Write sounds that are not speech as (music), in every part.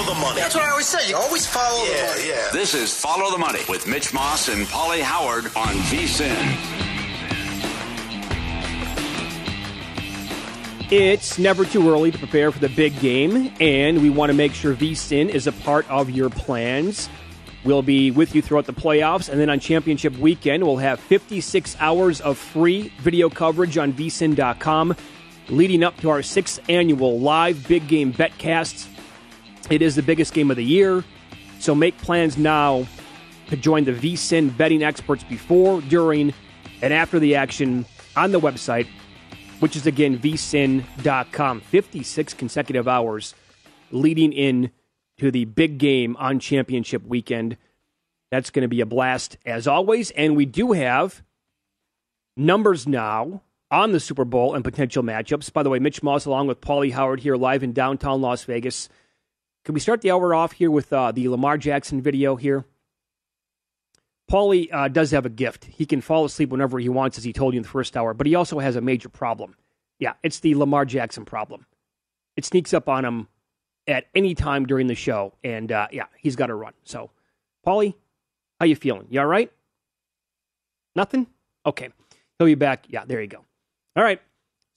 Follow the, money. That's what I always say. You always follow the money. Yeah. This is Follow the Money with Mitch Moss and Pauly Howard on VSIN. It's never too early to prepare for the big game, and we want to make sure VSIN is a part of your plans. We'll be with you throughout the playoffs, and then on championship weekend, we'll have 56 hours of free video coverage on vsin.com leading up to our sixth annual live big game betcasts. It is the biggest game of the year, so make plans now to join the VSIN betting experts before, during, and after the action on the website, which is again vsin.com. 56 consecutive hours leading in to the big game on championship weekend. That's going to be a blast as always. And we do have numbers now on the Super Bowl and potential matchups. By the way, Mitch Moss along with Pauly Howard here live in downtown Las Vegas. Can we start the hour off here with uh, the Lamar Jackson video here? Paulie uh, does have a gift. He can fall asleep whenever he wants, as he told you in the first hour, but he also has a major problem. Yeah, it's the Lamar Jackson problem. It sneaks up on him at any time during the show, and uh, yeah, he's got to run. So, Paulie, how you feeling? You all right? Nothing? Okay. He'll be back. Yeah, there you go. All right.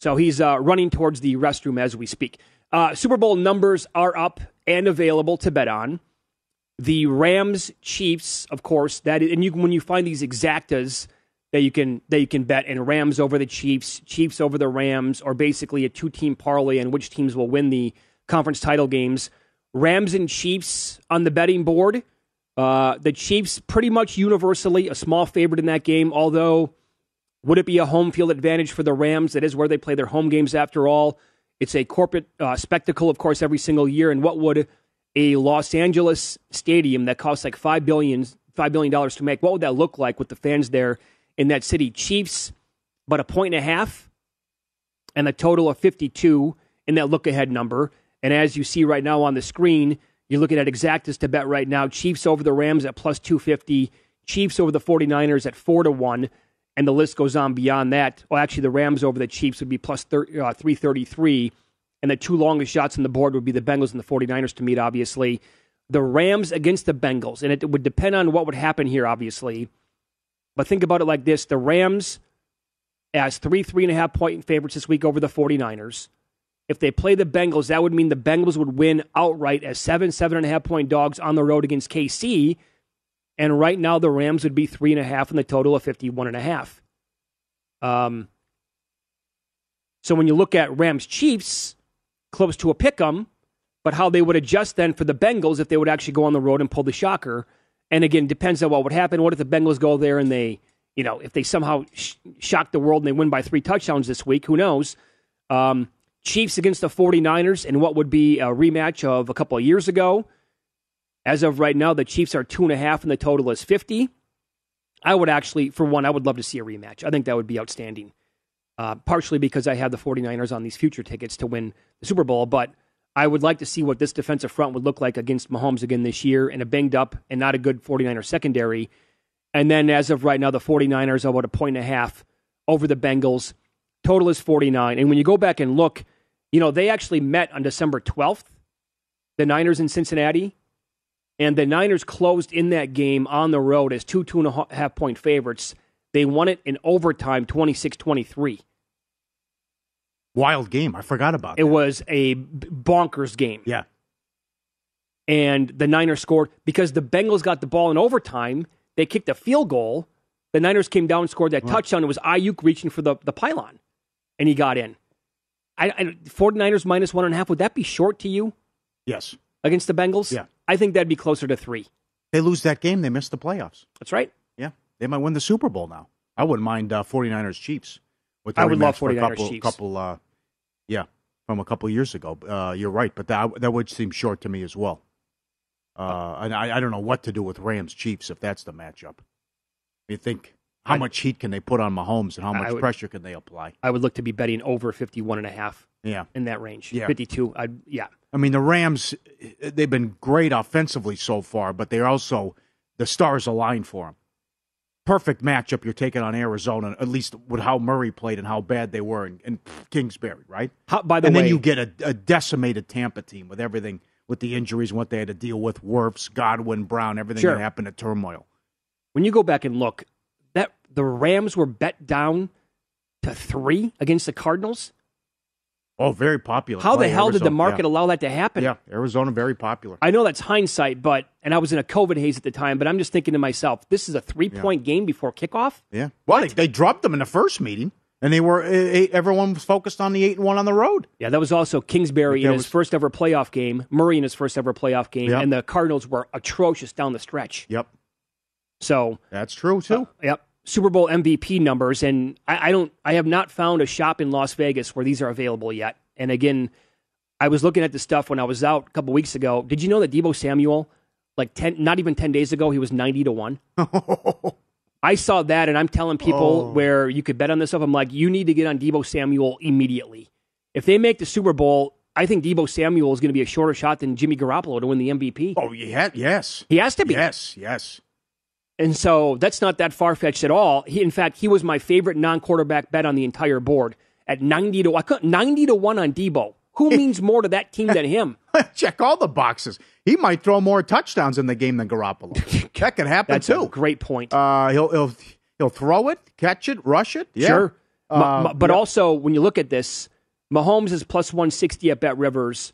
So he's uh, running towards the restroom as we speak. Uh, Super Bowl numbers are up and available to bet on. The Rams Chiefs, of course, that and you when you find these exactas that you can that you can bet, and Rams over the Chiefs, Chiefs over the Rams, or basically a two team parlay and which teams will win the conference title games. Rams and Chiefs on the betting board. Uh, the Chiefs pretty much universally a small favorite in that game, although would it be a home field advantage for the Rams? That is where they play their home games after all. It's a corporate uh, spectacle, of course, every single year. And what would a Los Angeles stadium that costs like $5 billion, $5 billion to make, what would that look like with the fans there in that city? Chiefs, but a point and a half, and a total of 52 in that look ahead number. And as you see right now on the screen, you're looking at exactas to bet right now. Chiefs over the Rams at plus 250, Chiefs over the 49ers at 4 to 1 and the list goes on beyond that. Well, actually, the Rams over the Chiefs would be plus thir- uh, 333, and the two longest shots on the board would be the Bengals and the 49ers to meet, obviously. The Rams against the Bengals, and it would depend on what would happen here, obviously. But think about it like this the Rams as three, three and a half point favorites this week over the 49ers. If they play the Bengals, that would mean the Bengals would win outright as seven, seven and a half point dogs on the road against KC and right now, the Rams would be three and a half in the total of 51 and a half. Um, so when you look at Rams Chiefs, close to a pick 'em, but how they would adjust then for the Bengals if they would actually go on the road and pull the shocker. And again, depends on what would happen. What if the Bengals go there and they, you know, if they somehow sh- shock the world and they win by three touchdowns this week? Who knows? Um, Chiefs against the 49ers and what would be a rematch of a couple of years ago. As of right now, the Chiefs are two and a half, and the total is 50. I would actually, for one, I would love to see a rematch. I think that would be outstanding. Uh, partially because I have the 49ers on these future tickets to win the Super Bowl, but I would like to see what this defensive front would look like against Mahomes again this year in a banged up and not a good 49er secondary. And then as of right now, the 49ers are about a point and a half over the Bengals. Total is 49. And when you go back and look, you know, they actually met on December 12th, the Niners in Cincinnati and the Niners closed in that game on the road as two, two and a half point favorites. They won it in overtime 26 23. Wild game. I forgot about it. It was a bonkers game. Yeah. and the Niners scored because the Bengals got the ball in overtime. They kicked a field goal. The Niners came down and scored that touchdown. It was Aiyuk reaching for the, the pylon, and he got in. I, I, 49ers minus one and a half, would that be short to you Yes. against the Bengals? Yeah. I think that'd be closer to three. They lose that game, they miss the playoffs. That's right. Yeah. They might win the Super Bowl now. I wouldn't mind uh, 49ers Chiefs. With I would love rematch for a 49ers couple, Chiefs. couple uh, yeah, from a couple years ago. Uh, you're right, but that that would seem short to me as well. Uh, and I, I don't know what to do with Rams Chiefs if that's the matchup. You think how I- much heat can they put on Mahomes and how much would- pressure can they apply? I would look to be betting over 51 and a half Yeah. in that range. Yeah. 52. I'd, yeah. I mean, the Rams, they've been great offensively so far, but they're also, the stars aligned for them. Perfect matchup you're taking on Arizona, at least with how Murray played and how bad they were in, in Kingsbury, right? How, by the and way, then you get a, a decimated Tampa team with everything, with the injuries and what they had to deal with, Wirfs, Godwin, Brown, everything Sure. that happened at turmoil. when you go back and look, that the Rams were bet down to three against the Cardinals. Oh, very popular. How the play, hell did the market yeah. allow that to happen? Yeah, Arizona, very popular. I know that's hindsight, but and I was in a COVID haze at the time, but I'm just thinking to myself, this is a three point game before kickoff. Yeah. Well, they, they dropped them in the first meeting, and they were eh, eh, everyone was focused on the eight and one on the road. Yeah, that was also Kingsbury in his was- first ever playoff game, Murray in his first ever playoff game, Yep. and the Cardinals were atrocious down the stretch. Yep, So, that's true too. yep, Super Bowl MVP numbers, and I, I don't, I have not found a shop in Las Vegas where these are available yet. And again, I was looking at the stuff when I was out a couple weeks ago. Did you know that Deebo Samuel, like ten, not even ten days ago, he was ninety to one. (laughs) I saw that, and I'm telling people oh. where you could bet on this stuff. I'm like, you need to get on Deebo Samuel immediately. If they make the Super Bowl, I think Deebo Samuel is going to be a shorter shot than Jimmy Garoppolo to win the MVP. oh, yeah, yes, He has to be. yes, yes. And so that's not that far fetched at all. He, in fact, he was my favorite non quarterback bet on the entire board at 90 to I couldn't- 90 to 1 on Deebo. Who (laughs) means more to that team than him? (laughs) Check all the boxes. He might throw more touchdowns in the game than Garoppolo. (laughs) that could happen That's a too. great point. Uh, he'll he'll he'll throw it, catch it, rush it. Yeah. Sure. Ma- Uh, ma- but yeah. also, when you look at this, Mahomes is plus 160 at Bet Rivers.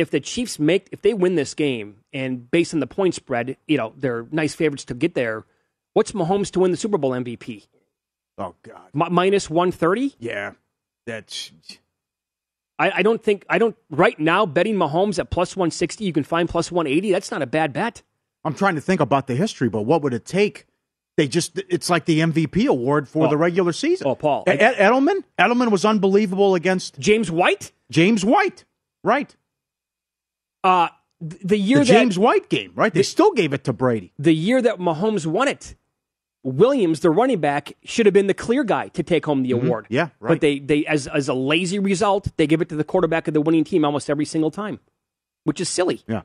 If the Chiefs make, if they win this game, and based on the point spread, you know, they're nice favorites to get there. What's Mahomes to win the Super Bowl MVP? Oh God. Mi- minus 130? Yeah. That's I, I don't think, I don't, right now, betting Mahomes at plus 160, you can find plus 180. That's not a bad bet. I'm trying to think about the history, but what would it take? They just it's like the MVP award for Oh. the regular season. Oh, Paul, Ed- Edelman? Edelman was unbelievable against James White? James White. Right. Uh, the year The that, James White game, right? They still gave it to Brady. the year that Mahomes won it, Williams, the running back, should have been the clear guy to take home the award. Mm-hmm. Yeah, right. But they, they as as a lazy result, they give it to the quarterback of the winning team almost every single time, which is silly. Yeah.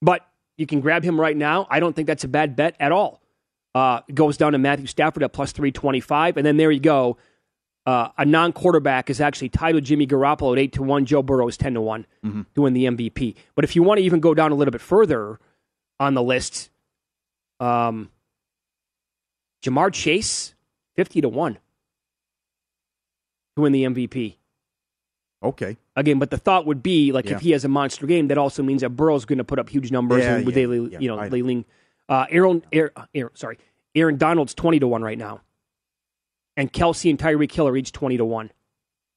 But you can grab him right now. I don't think that's a bad bet at all. Uh, goes down to Matthew Stafford at plus three twenty five, and then there you go. Uh, a non quarterback is actually tied with Jimmy Garoppolo at eight to one. Joe Burrow is ten to one Mm-hmm. to win the MVP. But if you want to even go down a little bit further on the list, um, Ja'Marr Chase fifty to one to win the MVP. Okay. Again, but the thought would be like Yeah. if he has a monster game, that also means that Burrow's going to put up huge numbers Yeah, and with yeah, they, you know, know. they lean. Uh, Aaron, Aaron, Aaron, sorry, Aaron Donald's twenty to one right now, and Kelce and Tyreek Hill are each twenty to one.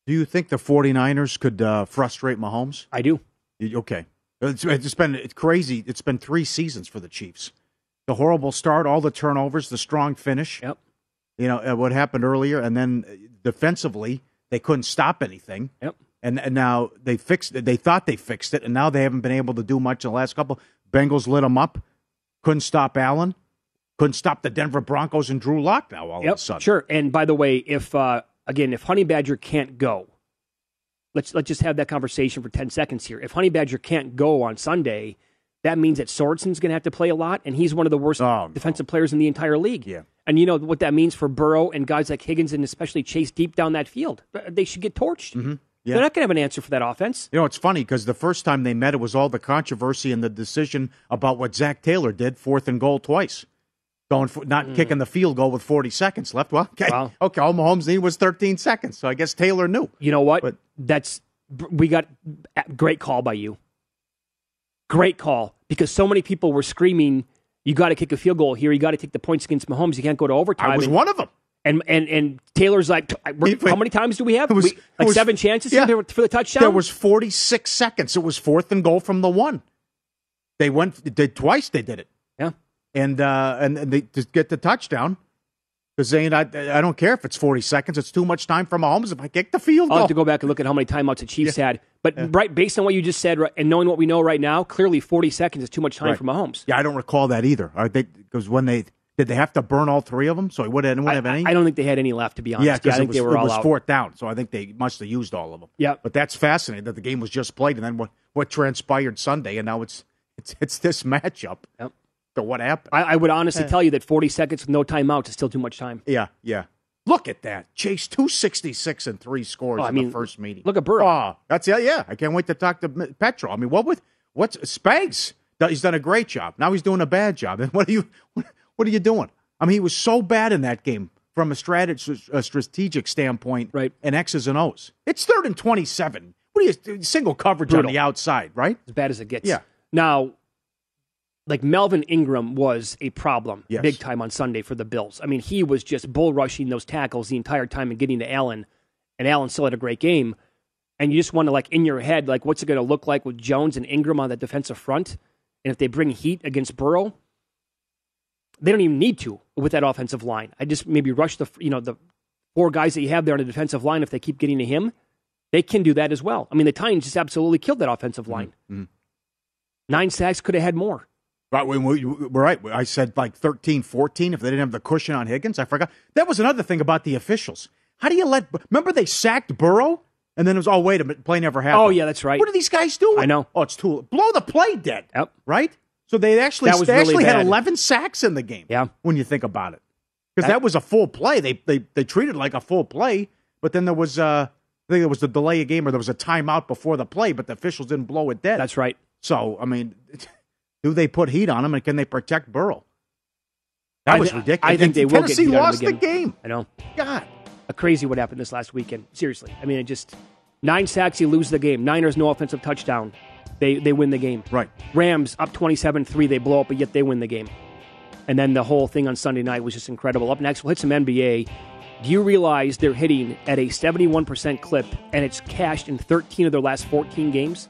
Do you think the 49ers could uh, frustrate Mahomes? I do. Okay. It's, it's been it's crazy. It's been three seasons for the Chiefs. The horrible start, all the turnovers, the strong finish. Yep. You know uh, what happened earlier, and then uh, defensively they couldn't stop anything. Yep. And, and now they fixed it. They thought they fixed it, and now they haven't been able to do much in the last couple. Bengals lit them up. Couldn't stop Allen. Couldn't stop the Denver Broncos and Drew Lock. Now all of a sudden, Sure. And by the way, if uh, again, if Honey Badger can't go, let's let's just have that conversation for ten seconds here. If Honey Badger can't go on Sunday, that means that Sorensen's going to have to play a lot, and he's one of the worst Oh, no. defensive players in the entire league. Yeah. And you know what that means for Burrow and guys like Higgins and especially Chase deep down that field. They should get torched. Mm-hmm. Yeah. They're not going to have an answer for that offense. You know, it's funny because the first time they met, it was all the controversy and the decision about what Zac Taylor did, fourth and goal twice, going for not kicking the field goal with 40 seconds left. Well, okay, Mm. Wow. okay. All Mahomes needed was 13 seconds, so I guess Taylor knew. You know what? But- That's we got great call by you. great call because so many people were screaming, "You got to kick a field goal here. You got to take the points against Mahomes. You can't go to overtime." I was and, one of them. and and and Taylor's like, "T- we're- He- "How many times do we have? Was- We- like was- seven chances yeah. for the touchdown." There was 46 seconds. It was fourth and goal from the one. They went did twice. They did it. And uh, and, they just get the touchdown. Because Zane, I, I don't care if it's 40 seconds. It's too much time for Mahomes. If I kick the field I'll have to go back and look at how many timeouts the Chiefs had. But right, based on what you just said right, and knowing what we know right now, clearly 40 seconds is too much time Right. for Mahomes. Yeah, I don't recall that either. Because when they did they have to burn all three of them? So he would have, I, have any. I don't think they had any left, to be honest. yeah, because I it think was, they were it all was fourth down. So I think they must have used all of them. Yeah. but that's fascinating that the game was just played, and then what what transpired Sunday, and now it's it's it's this matchup. Yep. So what happened? I, I would honestly tell you that 40 seconds with no timeouts is still too much time. yeah, yeah. Look at that, Chase. Two sixty six and three scores Oh, I in mean, the first meeting. look at Burrow. Oh, that's yeah, yeah. I can't wait to talk to M- Petro. I mean, what with what's Spags? He's done a great job. Now he's doing a bad job. And (laughs) what are you what, what are you doing? I mean, he was so bad in that game from a, strateg- a strategic standpoint, Right. And X's and O's. It's third and twenty seven. What are you single coverage Brutal. on the outside, right? as bad as it gets. Yeah. Now, like Melvin Ingram was a problem Yes. big time on Sunday for the Bills. I mean, he was just bull rushing those tackles the entire time and getting to Allen, and Allen still had a great game. And you just want to like in your head, like what's it going to look like with Jones and Ingram on that defensive front? And if they bring heat against Burrow, they don't even need to with that offensive line. I just maybe rush the you know the four guys that you have there on the defensive line. If they keep getting to him, they can do that as well. I mean, the Titans just absolutely killed that offensive mm-hmm. line. Mm-hmm. Nine sacks could have had more. Right, we, we, we're right. I said like 13, 14 if they didn't have the cushion on Higgins. I forgot. That was another thing about the officials. How do you let? Remember they sacked Burrow, and then it was oh wait a minute, play never happened. Oh, yeah, that's right. What are these guys doing? I know. Oh, it's too blow the play dead. Yep. Right. So they actually they really actually had bad. eleven sacks in the game. Yeah. When you think about it, because That- that was a full play. They they they treated it like a full play, but then there was uh I think there was a delay of game or there was a timeout before the play, but the officials didn't blow it dead. That's right. So, I mean, (laughs) do they put heat on him and can they protect Burrow? That I was ridiculous. I think they will get Tennessee heat on him lost the again. game. I know. God. A crazy what happened this last weekend. Seriously. I mean, it just nine sacks, you lose the game. Niners, no offensive touchdown. They they win the game. Right. Rams up 27-3, they blow up, but yet they win the game. And then the whole thing on Sunday night was just incredible. Up next, we'll hit some NBA. Do you realize they're hitting at a 71% clip and it's cashed in 13 of their last 14 games?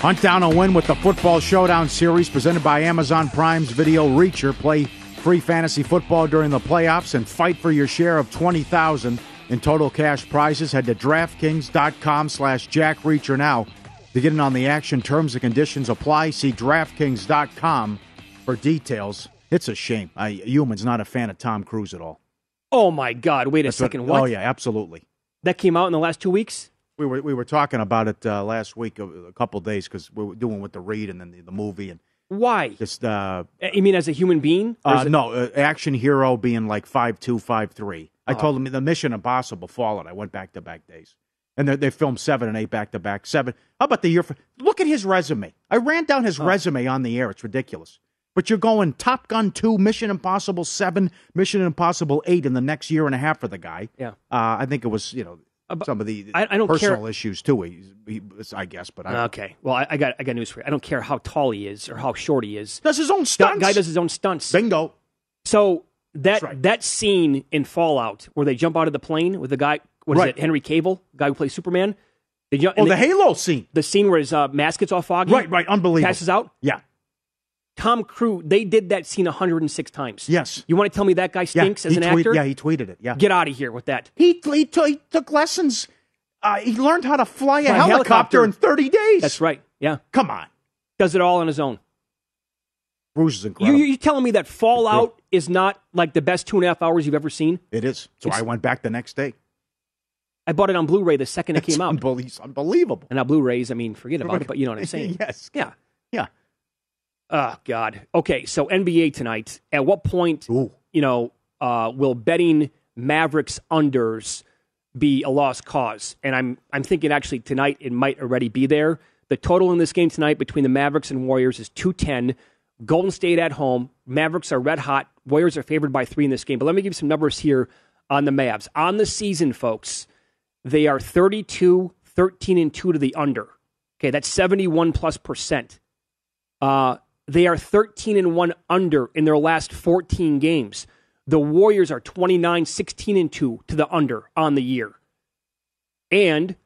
Hunt down a win with the Football Showdown series presented by Amazon Prime's Video Reacher. Play free fantasy football during the playoffs and fight for your share of 20000 in total cash prizes. Head to DraftKings.com slash Jack Reacher now to get in on the action. Terms and conditions apply. See DraftKings.com for details. It's a shame. I, Human's not a fan of Tom Cruise at all. Oh my God! Wait a That's second. What, What? Oh, yeah, absolutely. That came out in the last two weeks. We were we were talking about it uh, last week, a, a couple days, because we were doing with the read and then the, the movie and Why? just uh, You mean as a human being? Uh, it- no uh, action hero being like five two five three. I Oh. told him the Mission Impossible Fallout. I went back to back days, and they, they filmed seven and eight back to back. Seven. How about the year? For, look at his resume. I ran down his resume on the air. It's ridiculous. But you're going Top Gun two, Mission Impossible seven, Mission Impossible eight in the next year and a half for the guy. Yeah. Uh, I think it was you know some of the I- I don't personal care- issues too. He, he, I guess, but I, Okay. Well, I, I got I got news for you. I don't care how tall he is or how short he is. does his own That stunts. guy does his own stunts. Bingo. So that right. that scene in Fallout where they jump out of the plane with the guy, what is Right. it, Henry Cavill, guy who plays Superman. They jump, Oh, the they- Halo scene. the scene where his uh, mask gets all foggy. Right, right. Unbelievable. Passes out. Yeah. Tom Cruise. They did that scene 106 times. Yes. You want to tell me that guy Yeah, stinks as an tweet- actor? Yeah, he tweeted it. Yeah. Get out of here with that. He, he, t- he took lessons. Uh, he learned how to fly a helicopter, helicopter. in 30 days. That's right. Yeah. Come on. Does it all on his own. Bruce is incredible. you, you telling me that Fallout is not like the best two and a half hours you've ever seen? it is. So It's- I went back the next day. I bought it on Blu-ray the second it It's came out. it's unbelievable. And now Blu-rays, I mean, forget about it, but you know what I'm saying. (laughs) yes. Yeah. Yeah. Oh God. Okay, so NBA tonight. At what point, Ooh. you know, uh, will betting Mavericks unders be a lost cause? And I'm I'm thinking actually tonight it might already be there. The total in this game tonight between the Mavericks and Warriors is two ten. Golden State at home. Mavericks are red hot. Warriors are favored by three in this game. But let me give you some numbers here on the Mavs. On the season, folks, they are 32, 13, and 2 to the under. Okay, that's 71 plus percent. Uh, they are 13 and 1 under in their last 14 games. The Warriors are 29, 16 and 2 to the under on the year. And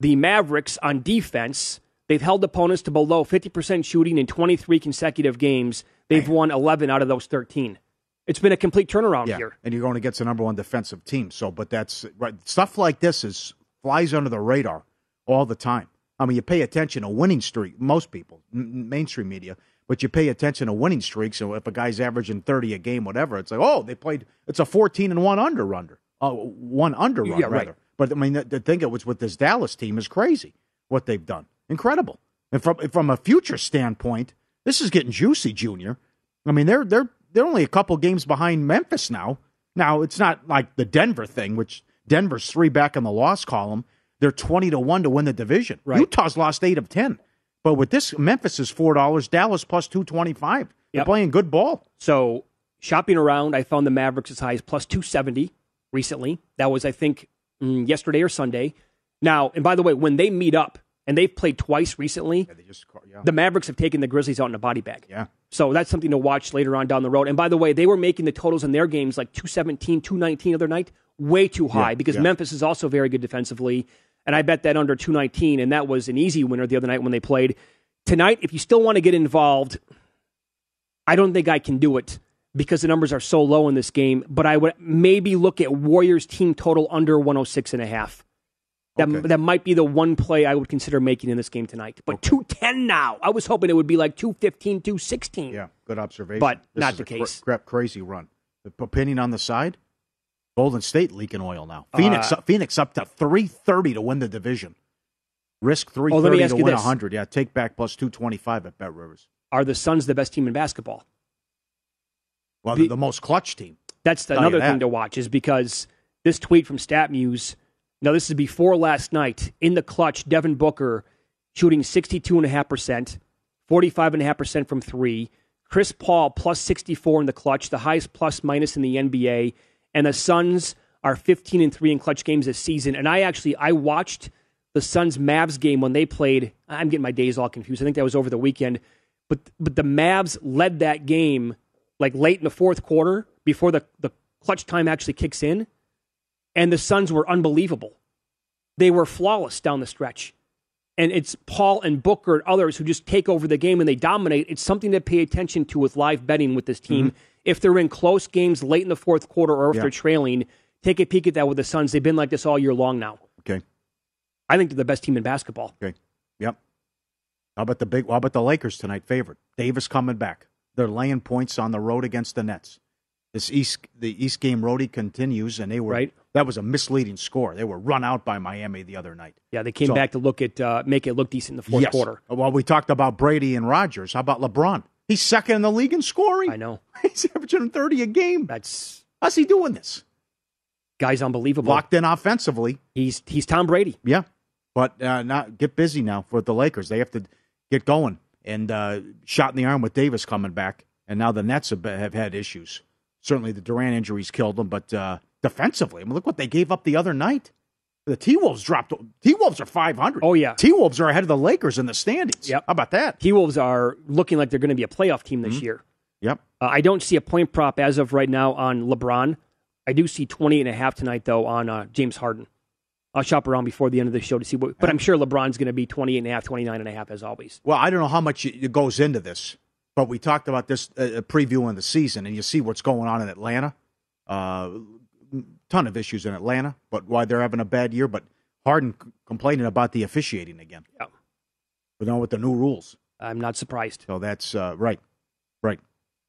the Mavericks on defense, they've held opponents to below 50% shooting in 23 consecutive games. They've won 11 out of those 13. It's been a complete turnaround Yeah. here. And you're going against the number one defensive team. So, but that's right. Stuff like this is flies under the radar all the time. I mean, you pay attention to winning streak. Most people, m- mainstream media, but you pay attention to winning streaks. So if a guy's averaging 30 a game, whatever, it's like, oh, they played. It's a 14 and one under under. Oh, uh, one under run Yeah, right. rather. But I mean, the, the thing it was with this Dallas team is crazy. What they've done, incredible. And from from a future standpoint, this is getting juicy, Junior. I mean, they're they're they're only a couple games behind Memphis now. Now it's not like the Denver thing, which Denver's three back in the loss column. They're twenty to one to win the division. Right. Utah's lost eight of ten, but with this, Memphis is four dollars. Dallas plus two twenty five. They're Yep. playing good ball. So shopping around, I found the Mavericks as high as plus 270 recently. That was, I think, mm, yesterday or Sunday. Now, and by the way, when they meet up, and they've played twice recently, They just yeah. the Mavericks have taken the Grizzlies out in a body bag. Yeah. So that's something to watch later on down the road. And by the way, they were making the totals in their games like 217, 219 other night, way too high Yeah, because yeah. Memphis is also very good defensively. And I bet that under 219, and that was an easy winner the other night when they played. Tonight, if you still want to get involved, I don't think I can do it because the numbers are so low in this game, but I would maybe look at Warriors team total under 106 and a half. That, Okay. that might be the one play I would consider making in this game tonight. But 210 now. I was hoping it would be like 215, 216. Yeah, good observation. But This not the a cra- case. crap, crazy run. The opinion on the side. Golden State leaking oil now. Phoenix, Uh, up, Phoenix up to three thirty to win the division. Risk three Oh, thirty ask to win hundred. Yeah, take back plus two twenty five at Bet Rivers. Are the Suns the best team in basketball? Well, The- the, most clutch team. That's the, another thing to watch is because this tweet from StatMuse. Now, this is before last night. In the clutch, Devin Booker shooting 62.5%, 45.5% from three. Chris Paul plus 64 in the clutch, the highest plus minus in the NBA. And the Suns are 15 and 3 in clutch games this season. And I actually I watched the Suns Mavs game when they played. I'm getting my days all confused. I think that was over the weekend. But but the Mavs led that game like late in the fourth quarter before the, the clutch time actually kicks in. And the Suns were unbelievable. They were flawless down the stretch. And it's Paul and Booker and others who just take over the game and they dominate, it's something to pay attention to with live betting with this team. Mhm. If they're in close games late in the fourth quarter or if Yeah. they're trailing, take a peek at that with the Suns. They've been like this all year long now. Okay. I think they're the best team in basketball. Okay. Yep. How about the big? How about the Lakers tonight? Favorite Davis coming back. They're laying points on the road against the Nets. This East the East game roadie continues, and they were Right. That was a misleading score. They were run out by Miami the other night. Yeah, they came So- back to look at uh, make it look decent in the fourth yes. quarter. Well, we talked about Brady and Rodgers. How about LeBron? He's second in the league in scoring. I know. (laughs) He's averaging thirty a game. That's how's he doing this? Guy's unbelievable. Locked in offensively. He's he's Tom Brady. Yeah, but uh, not get busy now for the Lakers. They have to get going and uh, shot in the arm with Davis coming back, and now the Nets have, have had issues. Certainly, the Durant injuries killed them, but uh, defensively, I mean, look what they gave up the other night. The T Wolves dropped. T Wolves are five hundred. Oh yeah, T Wolves are ahead of the Lakers in the standings. Yep. How about that? T Wolves are looking like they're going to be a playoff team this year. Yep. Uh, I don't see a point prop as of right now on LeBron. I do see 28 and a half tonight, though, on uh, James Harden. I'll shop around before the end of the show to see what, but I'm sure LeBron's going to be 28 and a half, 29 and a half as always. Well, I don't know how much it it goes into this, but we talked about this uh, previewing the season, and you see what's going on in Atlanta. Uh, ton of issues in Atlanta, but why they're having a bad year. But Harden c- complaining about the officiating again. Yeah. You know, with the new rules. I'm not surprised. So that's uh, right, right.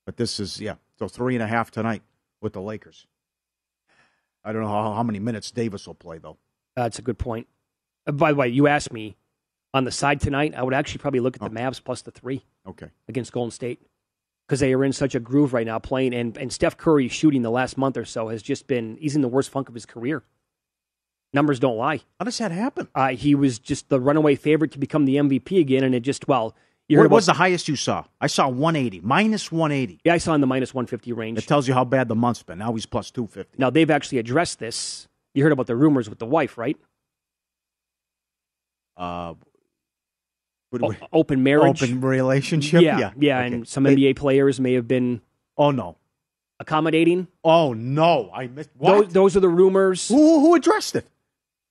But this is yeah. So three and a half tonight with the Lakers. I don't know how, how many minutes Davis will play though. That's a good point. Uh, by the way, you asked me on the side tonight. I would actually probably look at the Mavs plus the three Okay. against Golden State because they are in such a groove right now playing. And, and Steph Curry shooting the last month or so has just been, he's in the worst funk of his career. Numbers don't lie. How does that happen? Uh, he was just the runaway favorite to become the MVP again, and it just, well, you heard What about was the highest you saw? I saw 180, minus 180. Yeah, I saw in the minus 150 range. It tells you how bad the month's been. Now he's plus 250. Now, they've actually addressed this. You heard about the rumors with the wife, right? Uh, what- O- what- open marriage. Open relationship? Yeah, Yeah. yeah, Okay. and some They- NBA players may have been Oh, no. accommodating. Oh, no. I missed. Those, What? those are the rumors. Who, who addressed it?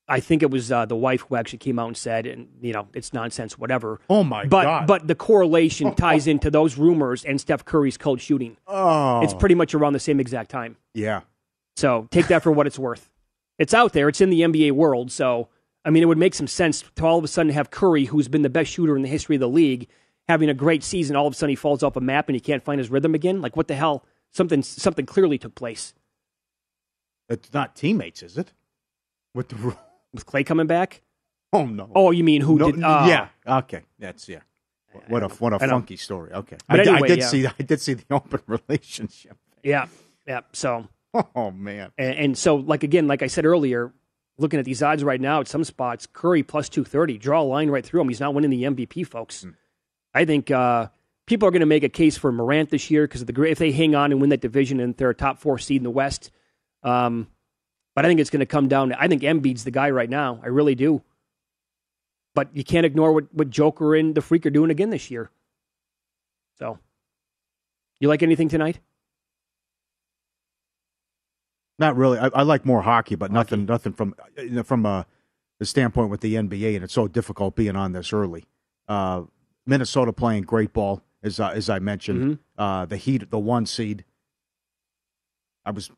I think it was uh, the wife who actually came out and said, and you know, it's nonsense, whatever. Oh, my but, God. But the correlation (laughs) ties into those rumors and Steph Curry's cold shooting. Oh. It's pretty much around the same exact time. Yeah. So take that for what it's worth. (laughs) It's out there. It's in the NBA world. So I mean, it would make some sense to all of a sudden have Curry, who's been the best shooter in the history of the league, having a great season. All of a sudden, he falls off a map and he can't find his rhythm again. Like what the hell? Something something clearly took place It's not teammates, is it? With the with Clay coming back. Oh, no. Oh, you mean who No, did? uh, yeah. Okay. That's, yeah. What a what a funky story. Okay. But I, I did yeah. see I did see the (laughs) open relationship. Yeah, yeah. So Oh man. And, and so, like again, like I said earlier, looking at these odds right now at some spots, Curry plus two thirty. Draw a line right through him. He's not winning the MVP, folks. I think uh, people are going to make a case for Morant this year because of the if they hang on and win that division and they're a top four seed in the West. Um, but I think it's going to come down. to I think Embiid's the guy right now. I really do. But you can't ignore what, what Joker and the Freak are doing again this year. So, you like anything tonight? Not really. I, I like more hockey, but nothing nothing from you know, from uh, the standpoint with the NBA, and it's so difficult being on this early. Uh, Minnesota playing great ball, as uh, as I mentioned. Uh, the Heat, the one seed. I was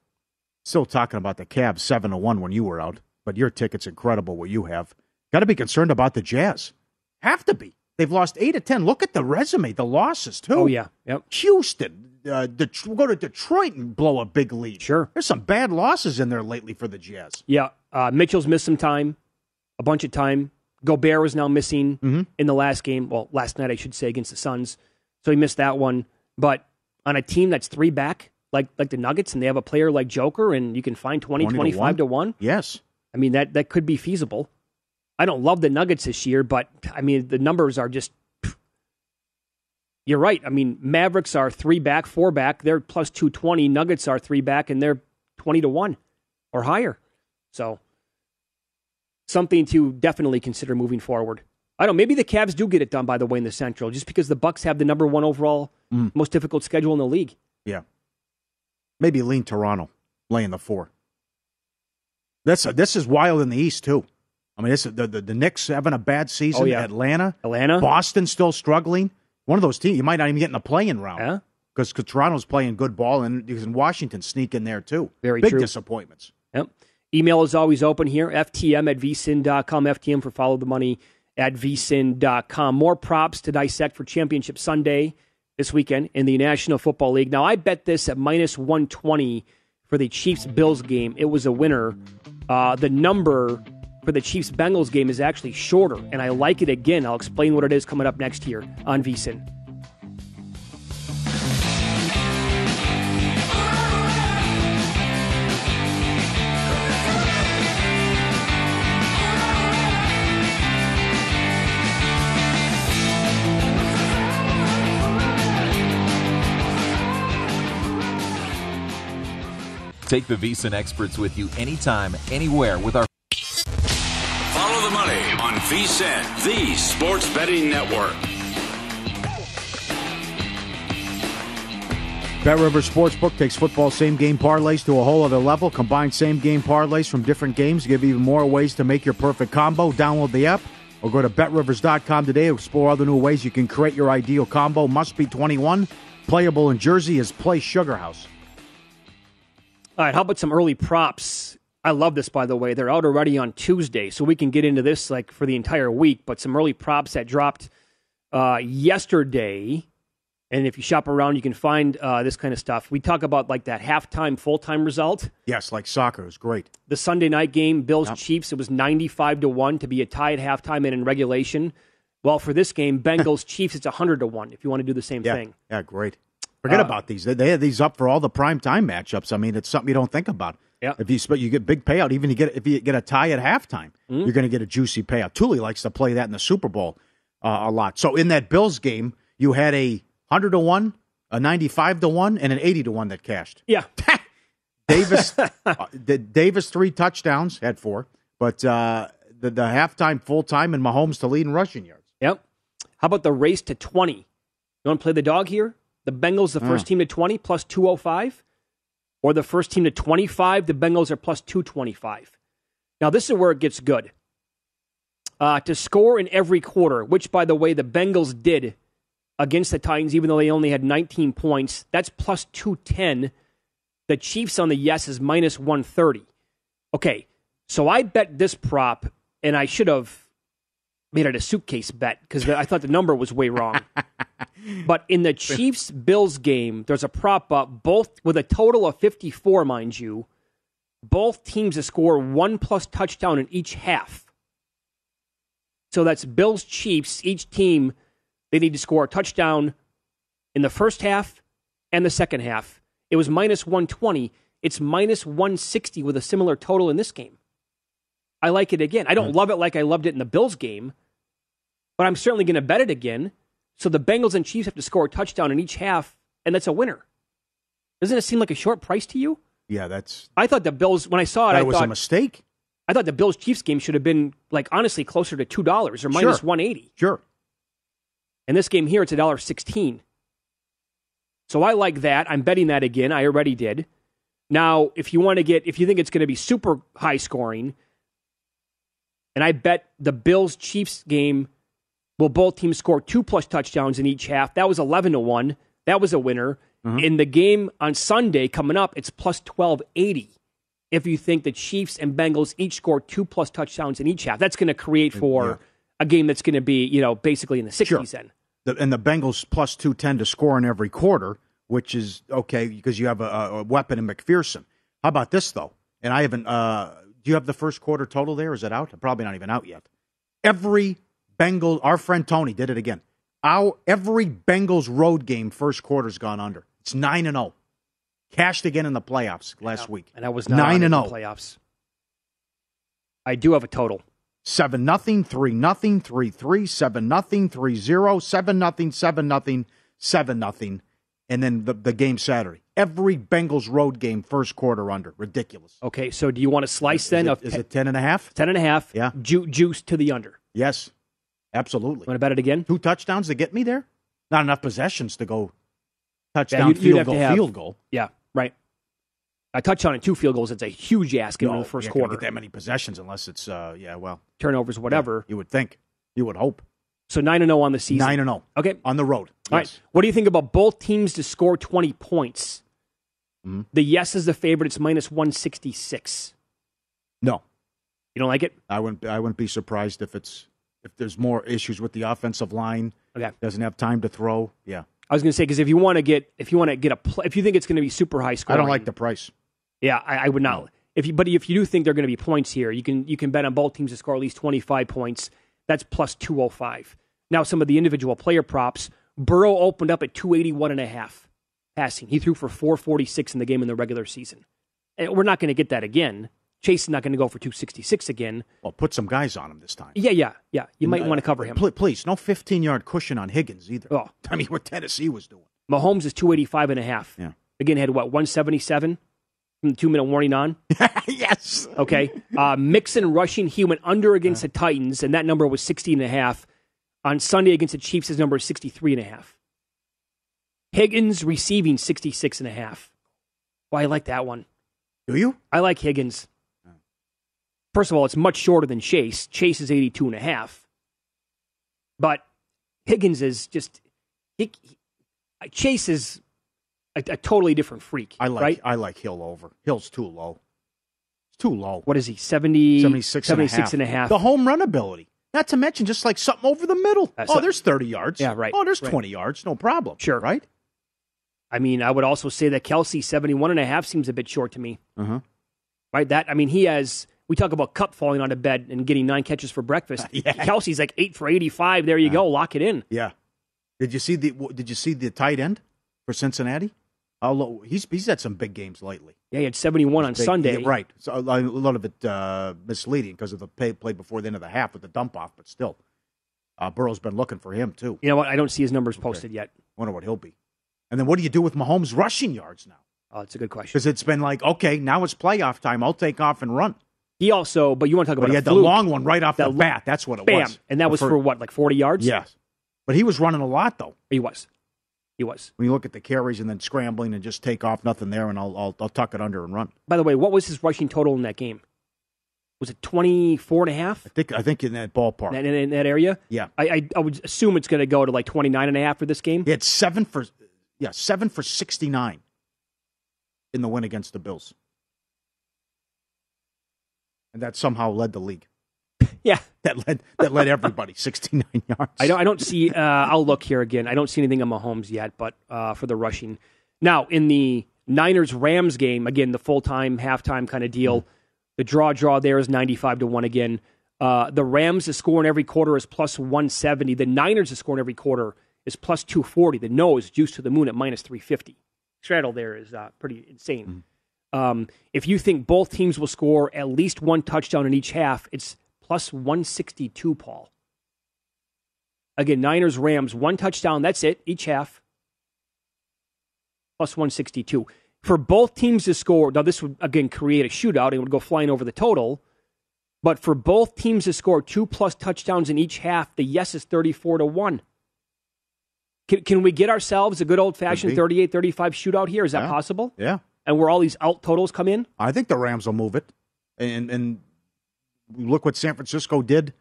still talking about the Cavs seven to one when you were out, but your ticket's incredible. What you have, got to be concerned about the Jazz. Have to be. They've lost eight to ten. Look at the resume, the losses too. Oh yeah, yep. Houston, uh, Det- go to Detroit and blow a big lead. Sure. There's some bad losses in there lately for the Jazz. Yeah, uh, Mitchell's missed some time, a bunch of time. Gobert was now missing Mm-hmm. in the last game. Well, last night I should say against the Suns, so he missed that one. But on a team that's three back, like like the Nuggets, and they have a player like Joker, and you can find 20, 20 to 25 one? to one. Yes. I mean that that could be feasible. I don't love the Nuggets this year, but I mean the numbers are just. You're right. I mean Mavericks are three back, four back. They're plus two twenty. Nuggets are three back, and they're twenty to one or higher. So something to definitely consider moving forward. I don't. know, Maybe the Cavs do get it done. By the way, in the Central, just because the Bucks have the number one overall, Mm. most difficult schedule in the league. Yeah. Maybe lean Toronto, laying the four. That's this is wild in the East too. I mean, this, the, the the Knicks having a bad season. Oh, yeah. Atlanta, Atlanta. Boston still struggling. One of those teams you might not even get in the playing round. Yeah. Because Toronto's playing good ball, and because Washington sneak in there too. Very big true. disappointments. Yep. Email is always open here, ftm at vsin.com, ftm for follow the money at vsin.com. More props to dissect for Championship Sunday this weekend in the National Football League. Now, I bet this at minus 120 for the Chiefs Bills game. It was a winner. Uh, the number for the Chiefs Bengals game is actually shorter, and I like it again. I'll explain what it is coming up next year on vsin. Take the VSiN experts with you anytime, anywhere with our on VSIN, the sports betting network. Bet River Sportsbook takes football same game parlays to a whole other level. Combine same game parlays from different games to give even more ways to make your perfect combo. Download the app or go to betrivers.com today to explore other new ways you can create your ideal combo. Must be 21. Playable in Jersey is Play Sugar House. All right, how about some early props? I love this, by the way. They're out already on Tuesday, so we can get into this like for the entire week. But some early props that dropped uh, yesterday, and if you shop around, you can find uh, this kind of stuff. We talk about like that halftime, full time result. Yes, like soccer is great. The Sunday night game, Bills Chiefs, it was ninety-five to one to be a tie at halftime and in regulation. Well, for this game, Bengals (laughs) Chiefs, it's hundred to one. If you want to do the same Yeah, thing. yeah, great. Forget Uh, about these. They, they have these up for all the prime time matchups. I mean, it's something you don't think about. Yeah. If you sp- you get big payout, even you get if you get a tie at halftime, Mm-hmm. you're going to get a juicy payout. Tuley likes to play that in the Super Bowl uh, a lot. So in that Bills game, you had a hundred to one, a ninety-five to one, and an eighty to one that cashed. Yeah. (laughs) Davis, uh, the Davis three touchdowns had four, but uh, the the halftime, full time, and Mahomes to lead in rushing yards. Yep. How about the race to 20? You want to play the dog here? The Bengals, the first Mm. team to 20, plus 205? Or the first team to 25, the Bengals are plus 225. Now, this is where it gets good. Uh, to score in every quarter, which, by the way, the Bengals did against the Titans, even though they only had 19 points, that's plus 210. The Chiefs on the yes is minus 130. Okay, so I bet this prop, and I should have made it a suitcase bet because I thought the number was way wrong. (laughs) but in the Chiefs Bills game, there's a prop up, both with a total of 54, mind you, both teams to score one plus touchdown in each half. So that's Bills Chiefs. Each team, they need to score a touchdown in the first half and the second half. It was minus 120. It's minus 160 with a similar total in this game. I like it again. I don't love it like I loved it in the Bills game, but I'm certainly going to bet it again. So the Bengals and Chiefs have to score a touchdown in each half, and that's a winner. Doesn't it seem like a short price to you? Yeah, that's I thought the Bills when I saw it, that I was thought a mistake. I thought the Bills Chiefs game should have been like honestly closer to two dollars or minus one eighty. Sure. And this game here, it's a dollar sixteen. So I like that. I'm betting that again. I already did. Now, if you want to get, if you think it's going to be super high scoring, and I bet the Bills Chiefs game will both teams score two plus touchdowns in each half. That was eleven to one. That was a winner. In the game on Sunday coming up, it's plus twelve eighty. If you think the Chiefs and Bengals each score two plus touchdowns in each half, that's going to create for a game that's going to be, you know, basically in the sixties. Then The, and the Bengals plus 210 to score in every quarter, which is okay because you have a, a weapon in McPherson. How about this, though? And I haven't, uh, do you have the first quarter total there? Is it out? Probably not even out yet. Every Bengal, our friend Tony did it again. Our, every Bengals road game first quarter's gone under. It's 9 and 0. Cashed again in the playoffs last week. and I was not nine and zero oh. playoffs. I do have a total. seven nothing, three nothing, three three, seven nothing, three zero, seven nothing, seven nothing, seven nothing, and then the the game Saturday. Every Bengals road game first quarter under. Ridiculous. Okay, so do you want to slice then is of it, is it ten and a half? ten and a half? Yeah. Ju- juice to the under. Yes, absolutely. Want to bet it again? Two touchdowns to get me there. Not enough possessions to go touchdown, you'd- you'd field to goal, have- field goal. Yeah, right. A touchdown and two field goals, it's a huge ask in the first you ain't gonna quarter. Get that many possessions unless it's uh yeah well Turnovers, whatever. you would think you would hope So 9 and 0 on the season. nine and zero Okay. on the road. All right. Yes. What do you think about both teams to score 20 points? Mm-hmm. The yes is the favorite. It's minus 166. No, You don't like it? I wouldn't. I wouldn't be surprised if it's if there's more issues with the offensive line. Okay. Doesn't have time to throw. Yeah, I was going to say because if you want to get if you want to get a pl- if you think it's going to be super high score. I don't like the price. Yeah, I, I would not. If you, but if you do think there are going to be points here, you can you can bet on both teams to score at least twenty five points. That's plus two hundred five. Now some of the individual player props. Burrow opened up at two eighty one and a half passing. He threw for four forty six in the game in the regular season. And we're not going to get that again. Chase is not going to go for two sixty six again. Well, put some guys on him this time. Yeah, yeah, yeah. You might Uh, want to cover him. pl- please, no 15 yard cushion on Higgins either. Oh. (laughs) I mean, what Tennessee was doing. Mahomes is 285 and a half. Yeah. Again, had what, 177 from the two minute warning on? (laughs) yes. Okay. Uh, Mixon rushing, he went under against the Titans, and that number was 60 and a half. On Sunday against the Chiefs, his number is 63 and a half. Higgins receiving 66 and a half. Well, I like that one. Do you? I like Higgins. First of all, it's much shorter than Chase. Chase is 82 and a half. But Higgins is just he, he- Chase is a, a totally different freak. I like right? I like Hill over. Hill's too low. It's too low. What is he? 70, 76, 76 and, and a half. The home run ability. Not to mention just like something over the middle. Uh, oh, so- there's 30 yards. Yeah, right, Oh, there's right. 20 yards. No problem. Sure. Right? I mean, I would also say that Kelce 71 and a half seems a bit short to me. Uh-huh. Right? That I mean, he has we talk about Kupp falling out of bed and getting nine catches for breakfast. (laughs) Yeah. Kelce's like 8 for 85. There you go. Lock it in. Yeah. Did you see the Did you see the tight end for Cincinnati? Low, he's he's had some big games lately. Yeah, he had 71 on Big- Sunday. yeah, right. So a lot of it uh, misleading because of the pay, play before the end of the half with the dump off, but still, uh, Burrow's been looking for him too. You know what? I don't see his numbers posted yet. Wonder what he'll be. And then what do you do with Mahomes' rushing yards now? Oh, that's a good question. Because it's been like, okay, now it's playoff time. I'll take off and run. He also, but you want to talk But about he had the long one right off the That- bat. That's what it Bam. was. And that was for, what, like 40 yards? Yes. But he was running a lot though. He was. He was. When you look at the carries and then scrambling and just take off, nothing there, and I'll I'll, I'll tuck it under and run. By the way, what was his rushing total in that game? Was it 24 and a half? I think I think in that ballpark. In, in, in that area? Yeah. I, I, I would assume it's going to go to like 29 and a half for this game. He had seven for yeah seven for sixty nine in the win against the Bills, and that somehow led the league. (laughs) Yeah. (laughs) That led that led everybody (laughs) sixty nine yards. I don't. I don't see. Uh, I'll look here again. I don't see anything on Mahomes yet, but uh, for the rushing. Now in the Niners Rams game, again the full time halftime kind of deal. The draw draw there is ninety five to one again. Uh, the Rams is scoring every quarter is plus one seventy. The Niners is scoring every quarter is plus two forty. The no is juiced to the moon at minus three fifty. Straddle there is uh, pretty insane. Um, if you think both teams will score at least one touchdown in each half, it's plus 162, Paul. Again, Niners, Rams, one touchdown. That's it, each half. Plus 162. For both teams to score, now this would, again, create a shootout and it would go flying over the total. But for both teams to score two plus touchdowns in each half, the yes is 34 to 1. Can, can we get ourselves a good old fashioned be. 38 35 shootout here? Is that Yeah. possible? Yeah, And where all these out totals come in? I think the Rams will move it, and and look what San Francisco did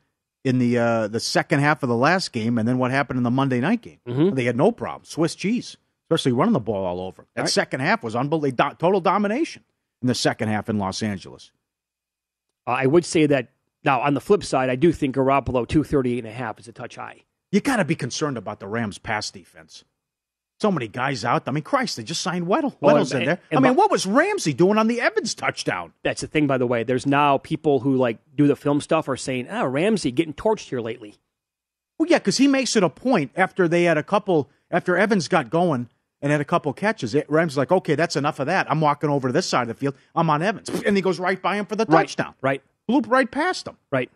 in the uh, the second half of the last game, and then what happened in the Monday night game. Mm-hmm. They had no problem, Swiss cheese, especially running the ball all over. That Right. second half was unbelievable, do- total domination in the second half in Los Angeles. Uh, I would say that now on the flip side, I do think Garoppolo 238 and a half is a touch high. You got to be concerned about the Rams' pass defense. So many guys out. I mean, Christ, they just signed Weddle. Well, Weddle's and- in there. and I mean, bu- what was Ramsey doing on the Evans touchdown? That's the thing, by the way. There's now people who like do the film stuff are saying, "Ah, Ramsey getting torched here lately." Well, yeah, because he makes it a point after they had a couple, after Evans got going and had a couple catches. It, Ramsey's like, okay, that's enough of that. I'm walking over to this side of the field. I'm on Evans. (laughs) And he goes right by him for the Right, touchdown. Right, Blew right past him. right.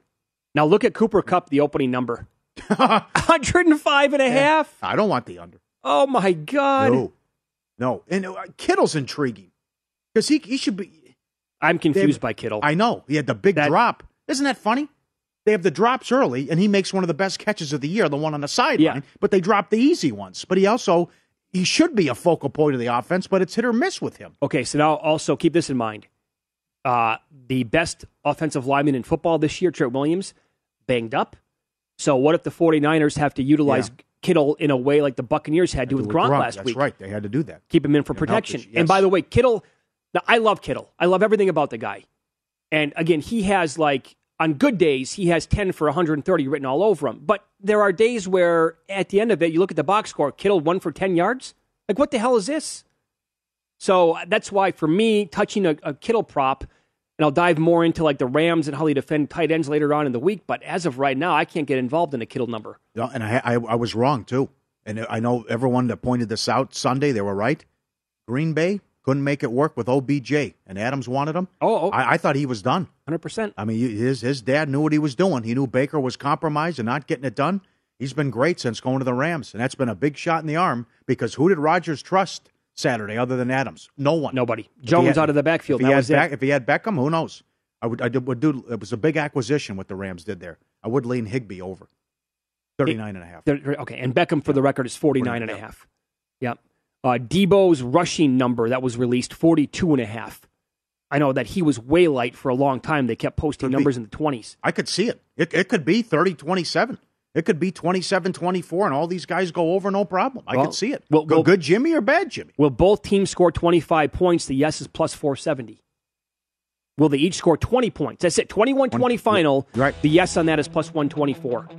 Now look at Cooper Kupp, the opening number, (laughs) (laughs) 105 and a half. I don't want the under. Oh my God! No. No. And uh, Kittle's intriguing because he, he should be. I'm confused They- by Kittle. I know. He had the big That- drop. Isn't that funny? They have the drops early, and he makes one of the best catches of the year, the one on the sideline. Yeah. But they drop the easy ones. But he also he should be a focal point of the offense, but it's hit or miss with him. Okay, so now also keep this in mind. Uh, the best offensive lineman in football this year, Trent Williams, banged up. So what if the 49ers have to utilize Yeah. Kittle in a way like the Buccaneers had to with Gronk, last That's week? That's right. They had to do that. Keep him in for no, protection. yes. And by the way, Kittle, now I love Kittle. I love everything about the guy. And again, he has like on good days, he has 10 for 130 written all over him. But there are days where at the end of it, you look at the box score, Kittle one for 10 yards. Like, what the hell is this? So uh, that's why for me, touching a, a Kittle prop, and I'll dive more into like the Rams and how they defend tight ends later on in the week. But as of right now, I can't get involved in a Kittle number. Yeah, and I, I I was wrong too. And I know everyone that pointed this out Sunday, they were right. Green Bay couldn't make it work with OBJ, and Adams wanted him. Oh, oh, I, I thought he was done. Hundred percent. I mean, his his dad knew what he was doing. He knew Baker was compromised and not getting it done. He's been great since going to the Rams, and that's been a big shot in the arm because who did Rodgers trust Saturday other than Adams? No one. Nobody. If Jones had- out of the backfield. If he, That had it. If he had Beckham, who knows? I would I would do. It was a big acquisition what the Rams did there. I would lean Higbee over 39 and a half. Okay, and Beckham for the record is 49 and a half. Yep. Uh, Deebo's rushing number that was released 42 and a half. I know that he was way light for a long time. They kept posting numbers in the 20s. I could see it. It, it could be 30 27. It could be 27 24, and all these guys go over no problem. I Well, could see it. well- Go well- good Jimmy or bad Jimmy? Will both teams score 25 points? The yes is plus 470. Will they each score 20 points? That's it. 21 20 final. Right. The yes on that is plus 124.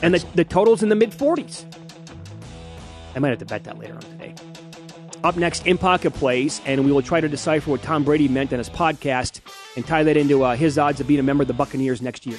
And the, the total's in the mid 40s. I might have to bet that later on today. Up next, in pocket plays, and we will try to decipher what Tom Brady meant on his podcast and tie that into uh, his odds of being a member of the Buccaneers next year.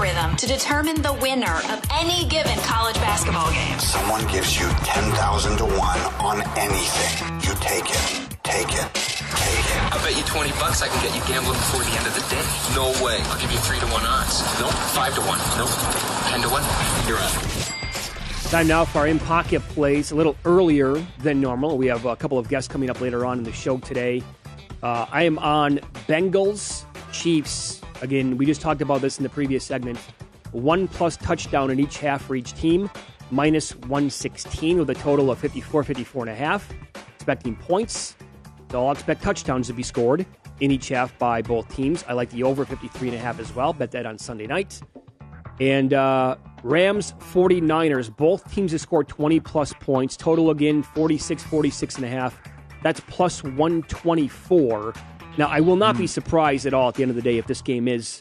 Algorithm to determine the winner of any given college basketball game. Someone gives you 10,000 to 1 on anything. You take it. Take it. Take it. I bet you 20 bucks I can get you gambling before the end of the day. No way. I'll give you 3 to 1 odds. Nope. 5 to 1. Nope. 10 to 1. You're up. Time now for our in pocket plays. A little earlier than normal. We have a couple of guests coming up later on in the show today. Uh, I am on Bengals Chiefs. Again, we just talked about this in the previous segment. One plus touchdown in each half for each team, minus 116 with a total of 54, 54 and a half. Expecting points. So I'll expect touchdowns to be scored. in each half by both teams. I like the over 53.5 as well. Bet that on Sunday night. And uh, Rams 49ers, both teams have scored 20 plus points. Total again 46, 46 and a half. That's plus 124. Now, I will not be surprised at all at the end of the day if this game is,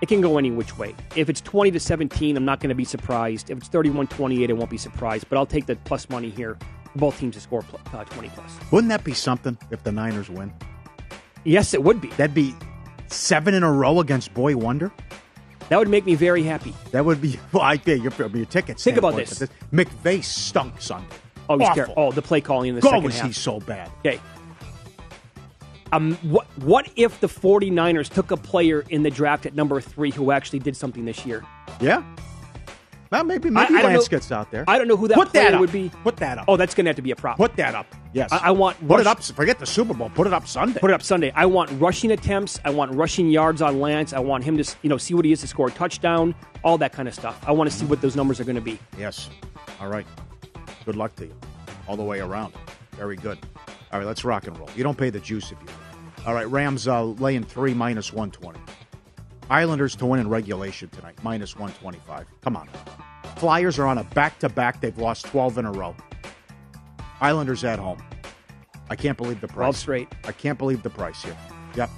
it can go any which way. If it's 20 to 17, I'm not going to be surprised. If it's 31 28, I won't be surprised. But I'll take the plus money here. Both teams to score pl- uh, 20 plus. Wouldn't that be something if the Niners win? Yes, it would be. That'd be seven in a row against Boy Wonder. That would make me very happy. That would be. (laughs) Well, I think your, your tickets. Think about standpoint, this. McVay stunk Sunday. Oh, he's terrible. Oh, the play calling in the God, second was half. he so bad? Okay. Um, what what if the 49ers took a player in the draft at number three who actually did something this year? Yeah. Well, maybe maybe I don't Lance know- gets out there. I don't know who that Put player that up. would be. Put that up. Oh, that's going to have to be a prop. Put that up. Yes. I, I want Put it up. Forget the Super Bowl. Put it up Sunday. Put it up Sunday. I want rushing attempts. I want rushing yards on Lance. I want him to you know see what he is to score a touchdown. All that kind of stuff. I want to see what those numbers are going to be. Yes. All right. Good luck to you. All the way around. Very good. All right, let's rock and roll. You don't pay the juice if you. All right, Rams uh, laying three minus 120. Islanders to win in regulation tonight, minus 125. Come on. Flyers are on a back to back. They've lost 12 in a row. Islanders at home. I can't believe the price. 12 straight. I can't believe the price here. Yep.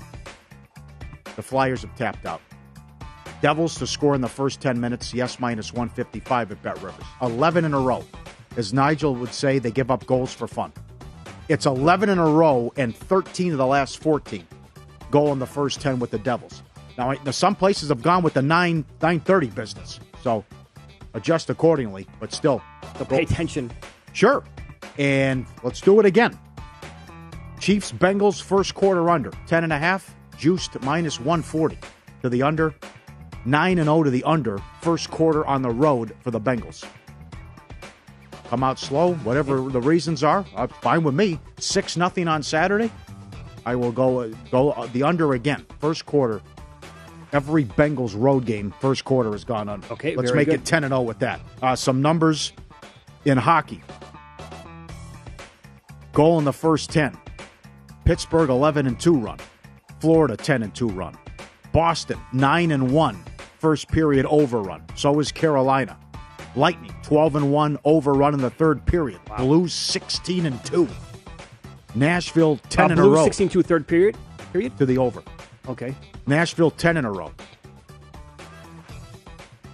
The Flyers have tapped out. Devils to score in the first 10 minutes, yes, minus 155 at Bet Rivers. 11 in a row. As Nigel would say, they give up goals for fun. It's 11 in a row and 13 of the last 14 go in the first 10 with the Devils. Now, some places have gone with the 9 930 business. So adjust accordingly, but still. So pay attention. Sure. And let's do it again. Chiefs Bengals first quarter under 10 and a half juiced minus 140 to the under 9 and 0 to the under first quarter on the road for the Bengals. Come out slow, whatever the reasons are, uh, fine with me. 6 nothing on Saturday. I will go uh, go uh, the under again. First quarter every Bengals road game first quarter has gone under. Okay, let's make good. it 10 and 0 with that. Uh, some numbers in hockey. Goal in the first 10. Pittsburgh 11 and 2 run. Florida 10 and 2 run. Boston 9 and 1 first period overrun. So is Carolina. Lightning 12 and 1 overrun in the third period. Blues 16 and 2. Nashville 10 Uh, in a Blues row 16 to third period. Period. to the over. Okay. Nashville 10 in a row.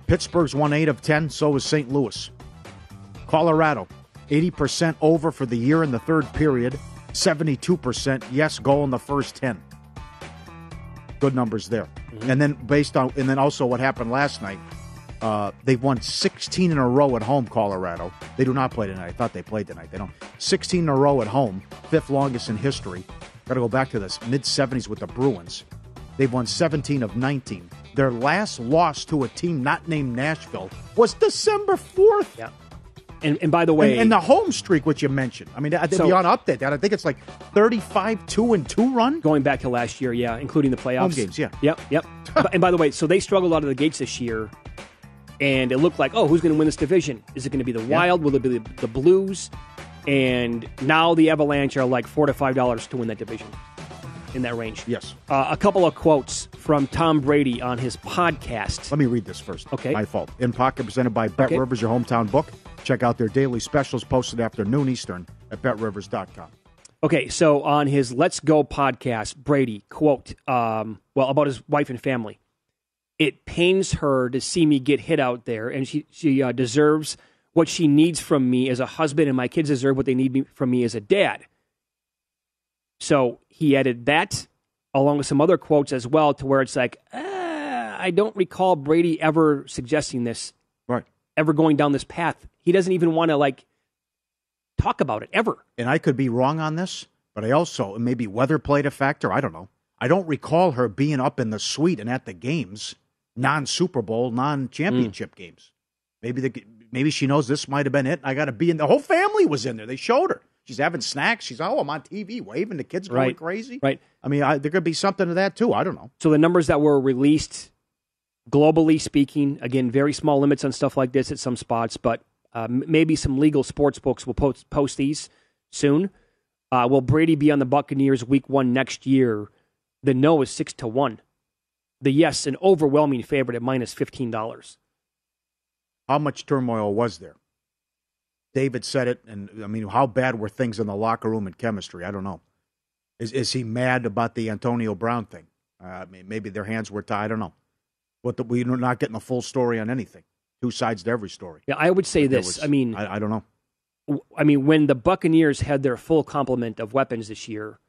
Pittsburgh's won 8 of 10, so is St. Louis. Colorado 80% over for the year in the third period, 72% yes goal in the first 10. Good numbers there. And then based on and then also what happened last night, uh, they've won 16 in a row at home Colorado. They do not play tonight. I thought they played tonight. They don't. 16 in a row at home, fifth longest in history. Got to go back to this mid 70s with the Bruins. They've won 17 of 19. Their last loss to a team not named Nashville was December 4th. Yeah. And, and by the way, And, and the home streak, which you mentioned. I mean, they'll So- be on update. that. I think it's like 35 2 and 2 run. going back to last year, yeah, including the playoffs. Home games, yeah. Yep, yep. (laughs) And by the way, so they struggled out of the gates this year, and it looked like, oh, who's going to win this division? Is it going to be the Wild? Will it be the, the Blues? And now the Avalanche are like four to five dollars to win that division, in that range. Yes. Uh, a couple of quotes from Tom Brady on his podcast. Let me read this first. Okay. My fault. In Pocket, presented by Bet Okay. Rivers, your hometown book. Check out their daily specials posted after noon Eastern at betrivers.com. Okay, so on his Let's Go podcast, Brady quote, um, well, about his wife and family. It pains her to see me get hit out there, and she she uh, deserves what she needs from me as a husband, and my kids deserve what they need me, from me as a dad. So he added that along with some other quotes as well, to where it's like, ah, I don't recall Brady ever suggesting this, Right. ever going down this path. He doesn't even want to like talk about it ever. And I could be wrong on this, but I also, maybe weather played a factor. I don't know. I don't recall her being up in the suite and at the games, non Super Bowl, non championship games. Maybe the, maybe she knows this might have been it. I got to be in. The whole family was in there. They showed her. She's having snacks. She's oh, I'm on TV, waving. The kids going Right. crazy. Right. I mean, I, there could be something to that too. I don't know. So the numbers that were released, globally speaking, again, very small limits on stuff like this at some spots, but uh, maybe some legal sports books will post, post these soon. Uh, will Brady be on the Buccaneers week one next year? The no is six to one. The yes, an overwhelming favorite at minus fifteen dollars. How much turmoil was there? David said it, and I mean, how bad were things in the locker room and chemistry? I don't know. Is is he mad about the Antonio Brown thing? Uh, I mean, maybe their hands were tied. I don't know. But the, we're not getting the full story on anything. Two sides to every story. Yeah, I would say this. was- I mean, I, I don't know. I mean, when the Buccaneers had their full complement of weapons this year,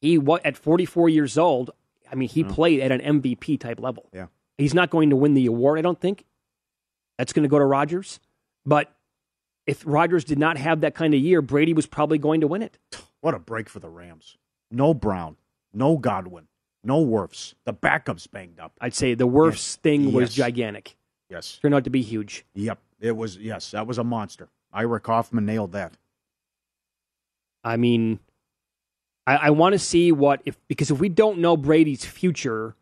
he at 44 years old. I mean, he played at an MVP type level. Yeah. He's not going to win the award, I don't think. That's going to go to Rodgers. But if Rodgers did not have that kind of year, Brady was probably going to win it. What a break for the Rams. No Brown, no Godwin, no Wirfs. The backup's banged up. I'd say the worst Yes. thing was gigantic. Yes. Turned out to be huge. Yep. It was, yes, that was a monster. Ira Kaufman nailed that. I mean, I, I want to see what if because if we don't know Brady's future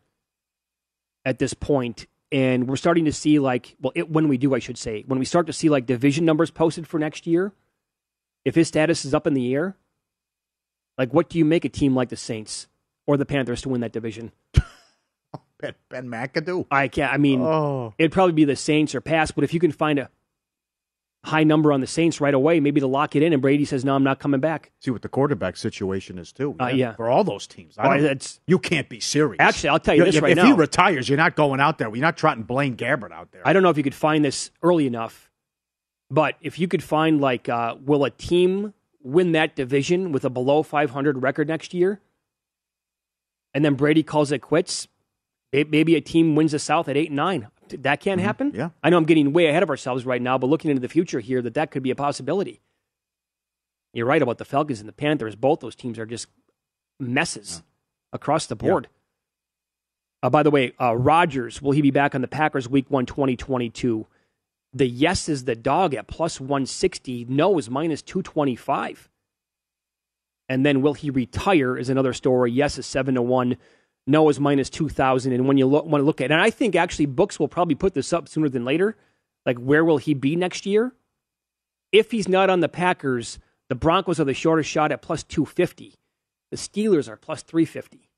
at this point, and we're starting to see like well, it, when we do, I should say, when we start to see like division numbers posted for next year, if his status is up in the air, like what do you make a team like the Saints or the Panthers to win that division? (laughs) Ben, ben McAdoo. I can't. I mean, Oh. it'd probably be the Saints or pass. But if you can find a high number on the Saints right away, maybe to lock it in, and Brady says, "No, I'm not coming back." See what the quarterback situation is too. Uh, yeah. for all those teams. That's- you can't be serious. Actually, I'll tell you this if, right if now. he retires, you're not going out there. You're not trotting Blaine Gabbert out there. I don't know if you could find this early enough, but if you could find like, uh, will a team win that division with a below 500 record next year, and then Brady calls it quits? Maybe a team wins the South at eight and nine. That can't happen. Mm-hmm. yeah. I know I'm getting way ahead of ourselves right now, but looking into the future here, that that could be a possibility. You're right about the Falcons and the Panthers. Both those teams are just messes across the board. Uh, by the way, uh, Rodgers, will he be back on the Packers week one 2022? The yes is the dog at plus 160. No is minus 225. And then will he retire is another story. Yes is 7 to 1. No is minus 2,000. And when you look, want to look at and I think actually books will probably put this up sooner than later. Like, where will he be next year? If he's not on the Packers, the Broncos are the shortest shot at plus 250. The Steelers are plus 350.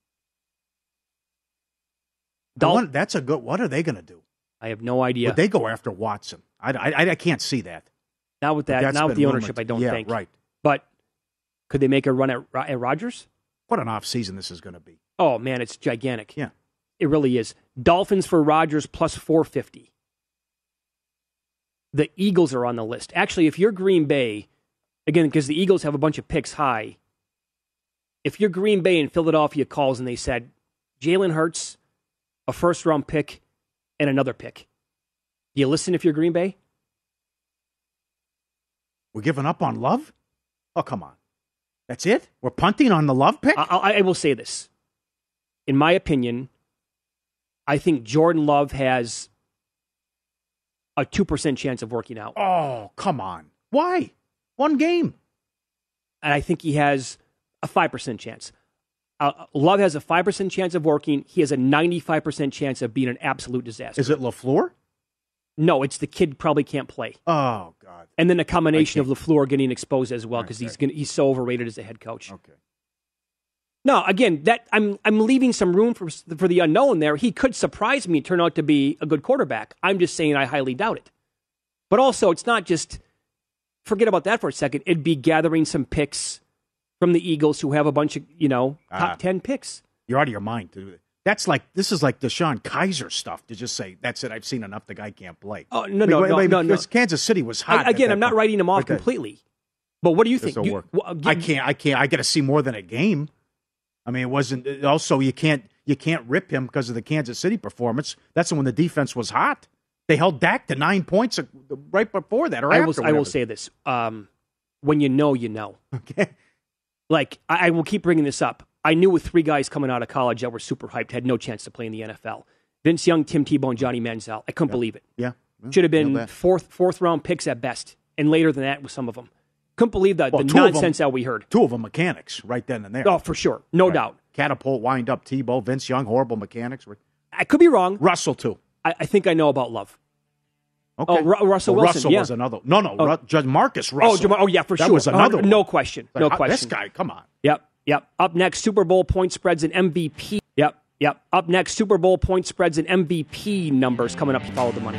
I wonder- that's a good. What are they going to do? I have no idea. Would they go after Watson? I, I, I can't see that. Not with that. Not with the ownership. I don't Yeah, think. right. But could they make a run at, at Rodgers? What an off season this is going to be. Oh man, it's gigantic. Yeah, it really is. Dolphins for Rodgers plus four fifty. The Eagles are on the list. Actually, if you're Green Bay, again because the Eagles have a bunch of picks high. If you're Green Bay and Philadelphia calls and they said Jalen Hurts, a first round pick, and another pick, do you listen if you're Green Bay? We're giving up on Love. Oh come on, that's it. We're punting on the Love pick. I, I, I will say this. In my opinion, I think Jordan Love has a 2% chance of working out. Oh, come on. Why? One game. And I think he has a 5% chance. Uh, Love has a 5% chance of working. He has a 95% chance of being an absolute disaster. Is it LaFleur? No, it's the kid probably can't play. Oh God. And then a combination of LaFleur getting exposed as well because he's gonna, he's so overrated as a head coach. Okay. No, again, that I'm I'm leaving some room for for the unknown there. He could surprise me, turn out to be a good quarterback. I'm just saying I highly doubt it. But also, it's not just forget about that for a second. It'd be gathering some picks from the Eagles who have a bunch of you know top Ah. ten picks. You're out of your mind. dude. That's like this is like DeShone Kizer stuff to just say that's it. I've seen enough. The guy can't play. Oh no no no no, no. because Kansas City was hot. I, again, I'm not point. writing him off Okay. completely. But what do you think? You- well, I can't. I can't. I got to see more than a game. I mean, it wasn't. Also, you can't. You can't rip him because of the Kansas City performance. That's when the defense was hot. They held Dak to nine points uh, right before that. Or I will. I will say this: um, when you know, you know. (laughs) Okay. Like I, I will keep bringing this up. I knew with three guys coming out of college that were super hyped, had no chance to play in the NFL. Vince Young, Tim Tebow, and Johnny Manziel. I couldn't believe it. Yeah. Yeah, Should have been fourth fourth round picks at best, and later than that with some of them. Couldn't believe that Well, the two of 'em- nonsense that we heard. Two of them mechanics right then and there. Oh, for sure, no Right. doubt. Catapult, wind up, Tebow, Vince Young, horrible mechanics. I could be wrong. Russell too. I, I think I know about Love. Okay. Oh, Ru- Russell Well, Wilson. Russell yeah. was another. No, no, Oh. JaMarcus Oh, Russell. Oh, yeah, for that sure. was another Uh, one. no question. Like, No question. This guy, come on. Yep, yep. Up next, Super Bowl point spreads and MVP. Yep, yep. Up next, Super Bowl point spreads and MVP numbers coming up. To follow the money.